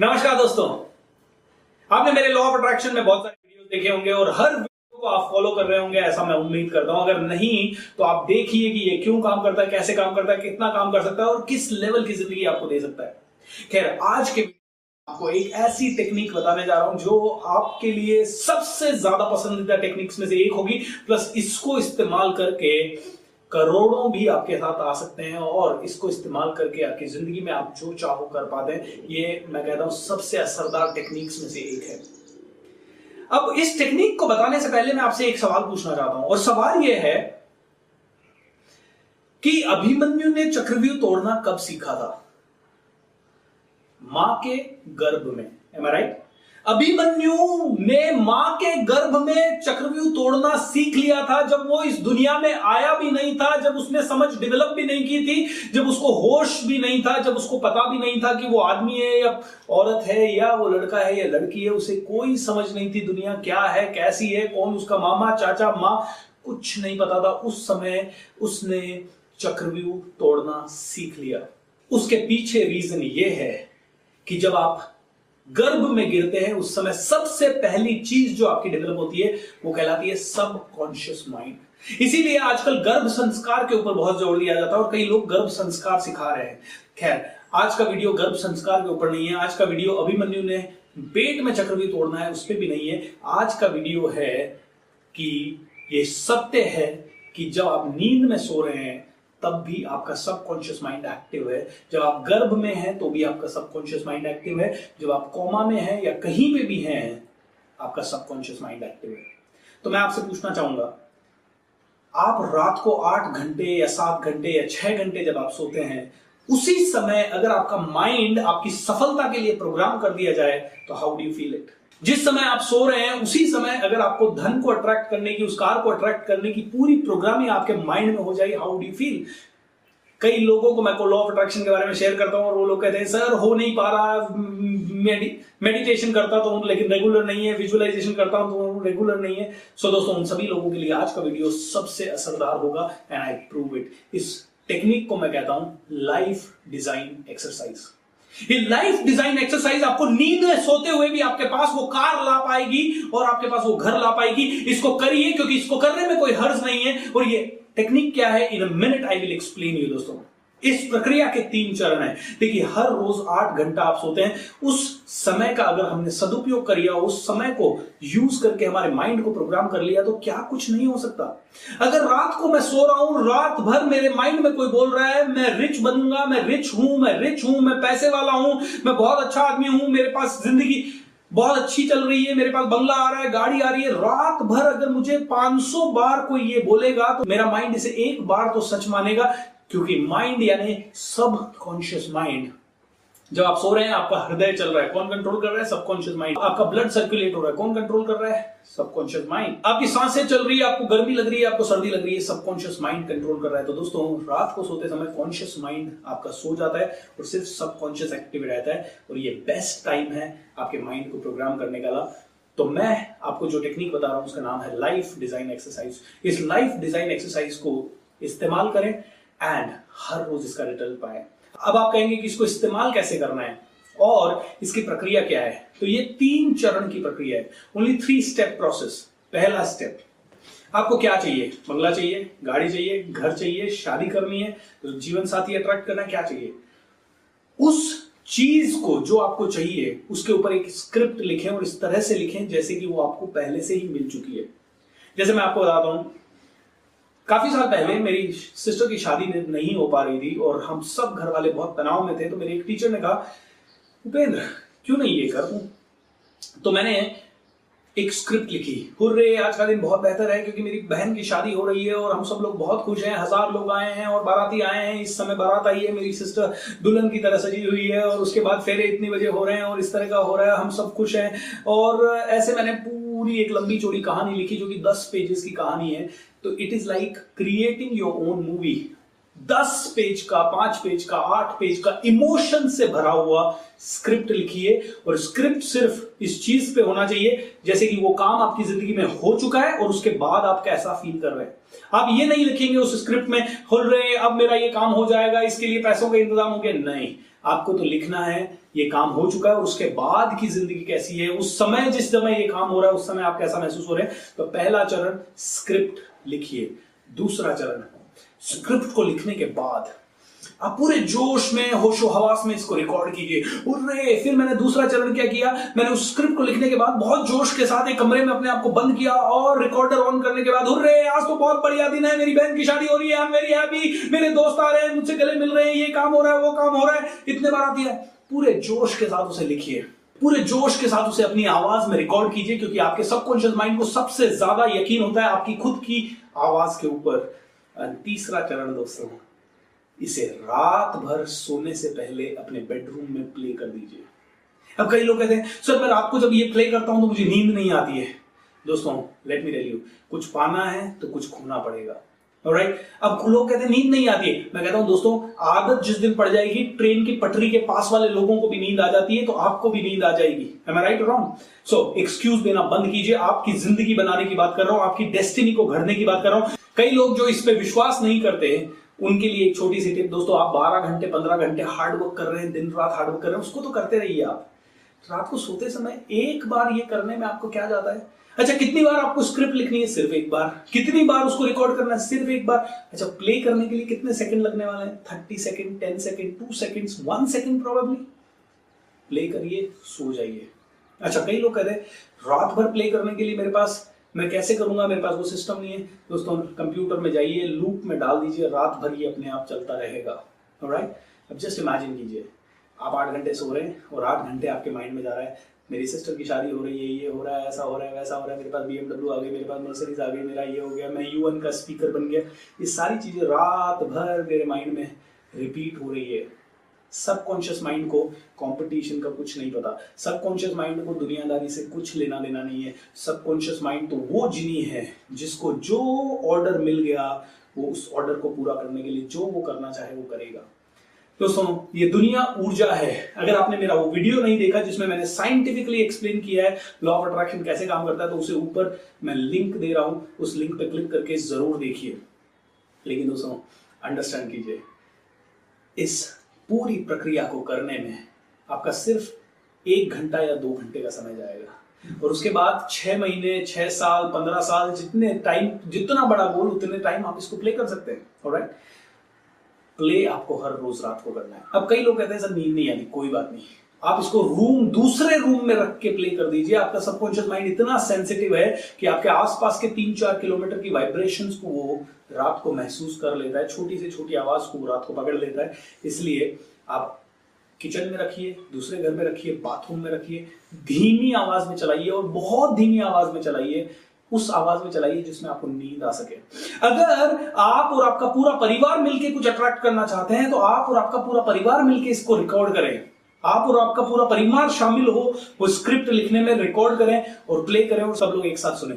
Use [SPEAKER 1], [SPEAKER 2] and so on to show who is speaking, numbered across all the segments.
[SPEAKER 1] नमस्कार दोस्तों। आपने मेरे लॉ ऑफ़ अट्रैक्शन में बहुत सारे वीडियो देखे होंगे और हर वीडियो को आप फॉलो कर रहे होंगे, ऐसा मैं उम्मीद करता हूँ। अगर नहीं तो आप देखिए कि ये क्यों काम करता है, कैसे काम करता है, कितना काम कर सकता है और किस लेवल की ज़िंदगी आपको दे सकता है। खैर, आज के आपको एक ऐसी टेक्निक बताने जा रहा हूँ जो आपके लिए सबसे ज़्यादा पसंदीदा टेक्निक्स में से एक होगी प्लस इसको इस्तेमाल करके करोड़ों भी आपके साथ आ सकते हैं और इसको इस्तेमाल करके आपकी ज़िंदगी में आप जो चाहो कर पाते हैं। ये मैं कहता हूँ सबसे असरदार टेक्निक्स में से एक है। अब इस टेक्निक को बताने से पहले मैं आपसे एक सवाल पूछना चाहता हूँ। और सवाल यह है कि अभिमन्यु ने चक्रव्यूह तोड़ना कब सीखा था? माँ के गर्भ में। एम आई राइट अभिमन्यु ने माँ के गर्भ में चक्रव्यूह तोड़ना सीख लिया था, जब वो इस दुनिया में आया भी नहीं था, जब उसने समझ डेवलप भी नहीं की थी, जब उसको होश भी नहीं था, जब उसको पता भी नहीं था कि वो आदमी है या औरत है या वो लड़का है या लड़की है, उसे कोई समझ नहीं थी दुनिया क्या है, कैसी है, कौन उसका मामा, चाचा, माँ, कुछ नहीं पता था। उस समय उसने चक्रव्यूह तोड़ना सीख लिया। उसके पीछे रीजन ये है कि जब आप गर्भ में गिरते हैं, उस समय सबसे पहली चीज़ जो आपकी डेवलप होती है, वो कहलाती है सब कॉन्शियस माइंड इसीलिए आजकल गर्भ संस्कार के ऊपर बहुत ज़ोर दिया जाता है और कई लोग गर्भ संस्कार सिखा रहे हैं। खैर, आज का वीडियो गर्भ संस्कार के ऊपर नहीं है, आज का वीडियो अभिमन्यु ने पेट में चक्रव्यूह तोड़ना है, उस पर भी नहीं है। आज का वीडियो है कि ये सत्य है कि जब आप नींद में सो रहे हैं तब भी आपका सबकॉन्शियस माइंड एक्टिव है। जब आप गर्भ में हैं तो भी आपका सबकॉन्शियस माइंड एक्टिव है। जब आप कोमा में हैं या कहीं पे भी हैं, आपका सबकॉन्शियस माइंड एक्टिव है। तो मैं आपसे पूछना चाहूँगा, आप रात को आठ घंटे या सात घंटे या छह घंटे जब आप सोते हैं, उसी समय अगर आपका माइंड आपकी सफलता के लिए प्रोग्राम कर दिया जाए तो how do you feel it जिस समय आप सो रहे हैं उसी समय अगर आपको धन को अट्रैक्ट करने की उस कार को अट्रैक्ट करने की पूरी प्रोग्रामिंग आपके माइंड में हो जाएगी हाउ डू फील कई लोगों को मैं को लॉ ऑफ़ अट्रैक्शन के बारे में शेयर करता हूँ और वो लोग कहते हैं सर हो नहीं पा रहा मेडिटेशन करता तो हूँ लेकिन रेगुलर नहीं है विजुअलाइजेशन करता हूँ तो रेगुलर नहीं है. सो so, दोस्तों उन सभी लोगों के लिए आज का वीडियो सबसे असरदार होगा एंड आई प्रूव इट इस टेक्निक को मैं कहता हूँ लाइफ डिज़ाइन एक्सरसाइज ये लाइफ डिज़ाइन एक्सरसाइज आपको नींद में सोते हुए भी आपके पास वो कार ला पाएगी और आपके पास वो घर ला पाएगी। इसको करिए क्योंकि इसको करने में कोई हर्ज नहीं है। और ये टेक्निक क्या है? In a minute I will explain you दोस्तों। इस प्रक्रिया के तीन चरण हैं। देखिए, हर रोज आठ घंटा आप सोते हैं। उस समय का अगर हमने सदुपयोग कर लिया, उस समय को यूज़ करके हमारे माइंड को प्रोग्राम कर लिया तो क्या कुछ नहीं हो सकता? अगर रात को मैं सो रहा हूँ, रात भर मेरे माइंड में कोई बोल रहा है, मैं रिच बनूँगा, मैं रिच हूँ, मैं रिच हूँ, मैं पैसे वाला हूँ, मैं बहुत अच्छा आदमी हूँ, मेरे पास ज़िंदगी बहुत अच्छी चल रही है, मेरे पास बंगला आ रहा है, गाड़ी आ रही है। रात भर अगर मुझे 500 बार कोई ये बोलेगा तो मेरा माइंड इसे एक बार तो सच मानेगा। क्योंकि माइंड यानी सब कॉन्शियस माइंड जब आप सो रहे हैं, आपका हृदय चल रहा है। कौन कंट्रोल कर रहा है? सबकॉन्शियस माइंड आपका ब्लड सर्कुलेट हो रहा है। कौन कंट्रोल कर रहा है? सबकॉन्शियस माइंड आपकी साँसें चल रही है, आपको गर्मी लग रही है, आपको सर्दी लग रही है सबकॉन्शियस माइंड कंट्रोल कर रहा है। तो दोस्तों, रात को सोते समय कॉन्शियस माइंड आपका सो जाता है और सिर्फ़ सबकॉन्शियस एक्टिव रहता है। और ये बेस्ट टाइम है आपके माइंड को प्रोग्राम करने का तो मैं आपको जो टेक्निक बता रहा हूँ, उसका नाम है लाइफ डिज़ाइन एक्सरसाइज इस लाइफ डिज़ाइन एक्सरसाइज को इस्तेमाल करें। एंड हर रोज इसका रिज़ल्ट पाए। अब आप कहेंगे कि इसको इस्तेमाल कैसे करना है और इसकी प्रक्रिया क्या है? तो ये तीन चरण की प्रक्रिया है। ओनली थ्री स्टेप प्रोसेस पहला स्टेप आपको क्या चाहिए? बंगला चाहिए, गाड़ी चाहिए, घर चाहिए, शादी करनी है तो जीवन साथी अट्रैक्ट करना क्या चाहिए? उस चीज़ को जो आपको चाहिए, उसके ऊपर एक स्क्रिप्ट लिखें और इस तरह से लिखें जैसे कि वो आपको पहले से ही मिल चुकी है। जैसे मैं आपको बताता हूँ काफ़ी साल पहले मेरी सिस्टर की शादी नहीं हो पा रही थी और हम सब घर वाले बहुत तनाव में थे तो मेरे एक टीचर ने कहा, उपेंद्र, क्यों नहीं ये कर तो? मैंने एक स्क्रिप्ट लिखी, हुर्रे, आज का दिन बहुत बेहतर है क्योंकि मेरी बहन की शादी हो रही है और हम सब लोग बहुत खुश हैं, हज़ार लोग आए हैं और बाराती आए हैं, इस समय बारात आई है, मेरी सिस्टर दुल्हन की तरह सजी हुई है और उसके बाद फेरे इतनी बजे हो रहे हैं और इस तरह का हो रहा है, हम सब खुश हैं। और ऐसे मैंने पूरी एक लंबी चौड़ी कहानी लिखी, जो कि दस पेजेस की कहानी है तो it is like creating your own movie दस पेज का, पाँच पेज का, आठ पेज का इमोशन से भरा हुआ स्क्रिप्ट लिखिए। और स्क्रिप्ट सिर्फ़ इस चीज़ पे होना चाहिए, जैसे कि वो काम आपकी ज़िंदगी में हो चुका है और उसके बाद आप कैसा फील कर रहे हैं। आप ये नहीं लिखेंगे उस स्क्रिप्ट में खुल रहे अब मेरा ये काम हो जाएगा, इसके लिए पैसों का इंतज़ाम हो गया नहीं। आपको तो लिखना है, ये काम हो चुका है और उसके बाद की ज़िंदगी कैसी है, उस समय, जिस समय ये काम हो रहा है, उस समय आप कैसा महसूस हो रहे हैं। तो पहला चरण स्क्रिप्ट लिखिए, दूसरा चरण स्क्रिप्ट को लिखने के बाद आप पूरे जोश में, होशो हवास में इसको रिकॉर्ड कीजिए। उर्रे, फिर मैंने दूसरा चरण क्या किया? मैंने उस स्क्रिप्ट को लिखने के बाद बहुत जोश के साथ एक कमरे में अपने आप को बंद किया और रिकॉर्डर ऑन करने के बाद, उर्रे, आज तो बहुत बढ़िया दिन है, मेरी बहन की शादी हो रही है मेरी हैप्पी मेरे दोस्त आ रहे हैं, मुझसे गले मिल रहे हैं, ये काम हो रहा है, वो काम हो रहा है। इतने बार आती है पूरे जोश के साथ उसे लिखिए। पूरे जोश के साथ उसे अपनी आवाज़ में रिकॉर्ड कीजिए, क्योंकि आपके सबकॉन्शियस माइंड को सबसे ज़्यादा यकीन होता है आपकी खुद की आवाज़ के ऊपर। तीसरा चरण दोस्तों, इसे रात भर सोने से पहले अपने बेडरूम में प्ले कर दीजिए। अब कई लोग कहते हैं, सर, मैं रात को जब ये प्ले करता हूँ तो मुझे नींद नहीं आती है। दोस्तों लेट मी यू कुछ पाना है तो कुछ खोना पड़ेगा। राइट अब लोग कहते हैं, नींद नहीं आती है। मैं कहता हूँ, दोस्तों, आदत जिस दिन पड़ जाएगी ट्रेन की पटरी के पास वाले लोगों को भी नींद आ जाती है तो आपको भी नींद आ जाएगी। Am I right wrong so excuse देना बंद कीजिए। आपकी ज़िंदगी बनाने की बात कर रहा हूँ, आपकी डेस्टिनी को घड़ने की बात कर रहा हूँ। कई लोग जो इस पे विश्वास नहीं करते हैं, उनके लिए एक छोटी सी टिप, दोस्तों, आप 12 घंटे 15 घंटे हार्ड वर्क कर रहे हैं, दिन रात हार्ड वर्क कर रहे हैं, उसको तो करते रहिए आप। रात को सोते समय एक बार ये करने में आपको क्या जाता है? अच्छा कितनी बार आपको स्क्रिप्ट लिखनी है? सिर्फ़ एक बार। कितनी बार उसको रिकॉर्ड करना है? सिर्फ़ एक बार। अच्छा प्ले करने के लिए कितने सेकंड लगने वाले हैं? Thirty second ten second two second one second probably play करिए, सो जाइए। अच्छा कई लोग कहते हैं, रात भर प्ले करने के लिए मेरे पास मैं कैसे करूँगा? मेरे पास वो सिस्टम नहीं है। दोस्तों कंप्यूटर में जाइए लूप में डाल दीजिए, रात भर ये अपने आप चलता रहेगा। राइट अब जस्ट इमेजिन कीजिए। आप आठ घंटे सो रहे हैं और आठ घंटे आपके माइंड में जा रहा है। मेरी सिस्टर की शादी हो रही है, ये हो रहा है, ऐसा हो रहा है, वैसा हो रहा है, मेरे पास बी आ गई, मेरे पास मर्सरीज आ गई, मेरा ये हो गया, मैं यूएन का स्पीकर बन गया। ये सारी चीज़ें रात भर मेरे माइंड में रिपीट हो रही है। सबकॉन्शियस माइंड को कंपटीशन का कुछ नहीं पता। सबकॉन्शियस माइंड को दुनियादारी से कुछ लेना देना नहीं है। सबकॉन्शियस माइंड तो वो जिनी है जिसको जो ऑर्डर मिल गया, वो उस ऑर्डर को पूरा करने के लिए जो वो करना चाहे वो करेगा। दोस्तों, ये दुनिया ऊर्जा है। अगर आपने मेरा वो वीडियो नहीं देखा जिसमें मैंने साइंटिफिकली एक्सप्लेन किया है लॉ ऑफ़ अट्रैक्शन कैसे काम करता है तो उसे ऊपर मैं लिंक दे रहा हूँ। उस लिंक पर क्लिक करके ज़रूर देखिए। लेकिन दोस्तों अंडरस्टैंड कीजिए। इस पूरी प्रक्रिया को करने में आपका सिर्फ़ एक घंटा या दो घंटे का समय जाएगा। और उसके बाद छह महीने, छह साल, पंद्रह साल, जितने टाइम जितना बड़ा गोल उतने टाइम आप इसको प्ले कर सकते हैं राइट प्ले आपको हर रोज रात को करना है। अब कई लोग कहते हैं, सर, नींद नहीं आती, कोई बात नहीं। आप इसको रूम दूसरे रूम में रख के प्ले कर दीजिए। आपका सबकॉन्शियस माइंड इतना सेंसिटिव है कि आपके आसपास के तीन चार किलोमीटर की वाइब्रेशंस को वो रात को महसूस कर लेता है, छोटी से छोटी आवाज़ को रात को पकड़ लेता है। इसलिए आप किचन में रखिए, दूसरे घर में रखिए, बाथरूम में रखिए, धीमी आवाज़ में चलाइए और बहुत धीमी आवाज़ में चलाइए, उस आवाज़ में चलाइए जिसमें आपको नींद आ सके। अगर आप और आपका पूरा परिवार मिलकर कुछ अट्रैक्ट करना चाहते हैं तो आप और आपका पूरा परिवार मिलकर इसको रिकॉर्ड करें। आप और आपका पूरा परिवार शामिल हो, वो स्क्रिप्ट लिखने में रिकॉर्ड करें और प्ले करें और सब लोग एक साथ सुने।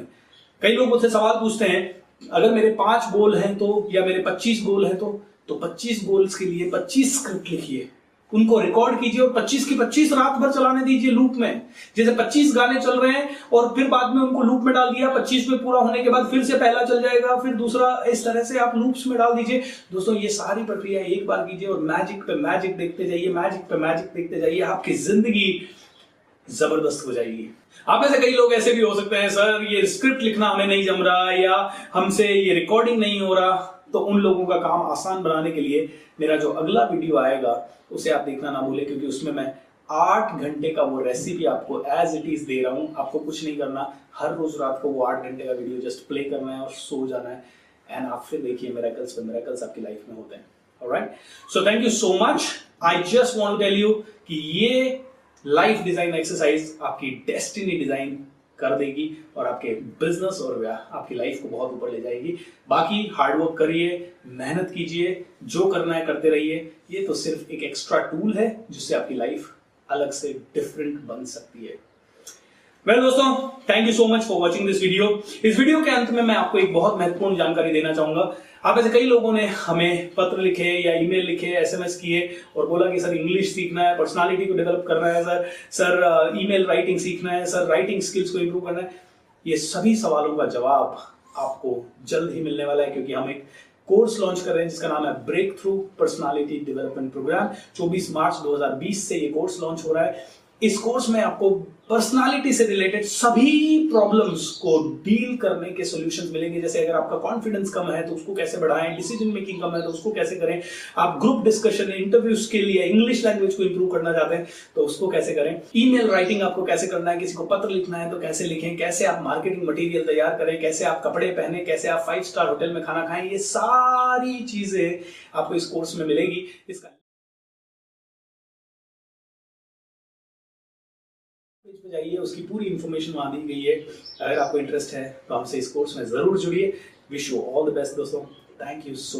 [SPEAKER 1] कई लोग मुझसे सवाल पूछते हैं अगर मेरे पाँच गोल हैं तो या मेरे पच्चीस गोल हैं तो तो पच्चीस गोल्स के लिए, पच्चीस स्क्रिप्ट लिखिए। उनको रिकॉर्ड कीजिए और 25 की 25 रात भर चलाने दीजिए लूप में। जैसे 25 गाने चल रहे हैं और फिर बाद में उनको लूप में डाल दिया 25 में पूरा होने के बाद फिर से पहला चल जाएगा, फिर दूसरा इस तरह से आप लूप्स में डाल दीजिए। दोस्तों, ये सारी प्रक्रिया एक बार कीजिए और मैजिक पे मैजिक देखते जाइए मैजिक पे मैजिक देखते जाइए। आपकी ज़िंदगी ज़बरदस्त हो जाएगी। आप में से कई लोग ऐसे भी हो सकते हैं, सर, ये स्क्रिप्ट लिखना हमें नहीं जम रहा या हमसे ये रिकॉर्डिंग नहीं हो रहा। तो उन लोगों का काम आसान बनाने के लिए मेरा जो अगला वीडियो आएगा, उसे आप देखना ना भूले, क्योंकि उसमें मैं आठ घंटे का वो रेसिपी आपको एज इट इज़ दे रहा हूँ। आपको कुछ नहीं करना। हर रोज रात को वो आठ घंटे का वीडियो जस्ट प्ले करना है और सो जाना है। एंड आप फिर देखिए मेरेकल्स पे मेरेकल्स आपकी लाइफ में होते हैं। Alright so thank you so much I just want to tell you कि ये लाइफ डिज़ाइन एक्सरसाइज आपकी डेस्टिनी डिज़ाइन कर देगी और आपके बिज़नेस और आपकी लाइफ को बहुत ऊपर ले जाएगी। बाकी हार्डवर्क करिए मेहनत कीजिए जो करना है करते रहिए। ये तो सिर्फ़ एक एक्स्ट्रा टूल है जिससे आपकी लाइफ अलग से डिफरेंट बन सकती है। वेल well, दोस्तों thank you so much for watching this video इस वीडियो के अंत में मैं आपको एक बहुत महत्वपूर्ण जानकारी देना चाहूँगा। आप ऐसे कई लोगों ने हमें पत्र लिखे या ईमेल लिखे एसएमएस किए और बोला कि, सर इंग्लिश सीखना है पर्सनालिटी को डेवलप करना है, सर सर ईमेल राइटिंग सीखना है, सर राइटिंग स्किल्स को इंप्रूव करना है। ये सभी सवालों का जवाब आपको जल्द ही मिलने वाला है, क्योंकि हम एक कोर्स लॉन्च कर रहे हैं, जिसका नाम है breakthrough personality development program 24 March 2020 से ये कोर्स लॉन्च हो रहा है। इस कोर्स में आपको पर्सनालिटी से रिलेटेड सभी प्रॉब्लम्स को डील करने के सॉल्यूशंस मिलेंगे। जैसे अगर आपका कॉन्फिडेंस कम है तो उसको कैसे बढ़ाएँ डिसीज़न मेकिंग कम है तो उसको कैसे करें? आप ग्रुप डिस्कशन इंटरव्यू स्किल या इंग्लिश लैंग्वेज को इंप्रूव करना चाहते हैं तो उसको कैसे करें? ईमेल राइटिंग आपको कैसे करना है? किसी को पत्र लिखना है तो कैसे लिखें? कैसे आप मार्केटिंग मटीरियल तैयार करें? कैसे आप कपड़े पहने? कैसे आप फाइव स्टार होटल में खाना खाएँ? ये सारी चीज़ें आपको इस कोर्स में मिलेगी। इसका जाइए, उसकी पूरी इन्फॉर्मेशन वहाँ दी गई है। अगर आपको इंटरेस्ट है तो हमसे इस कोर्स में ज़रूर जुड़िए। Wish you all the best दोस्तों। Thank you so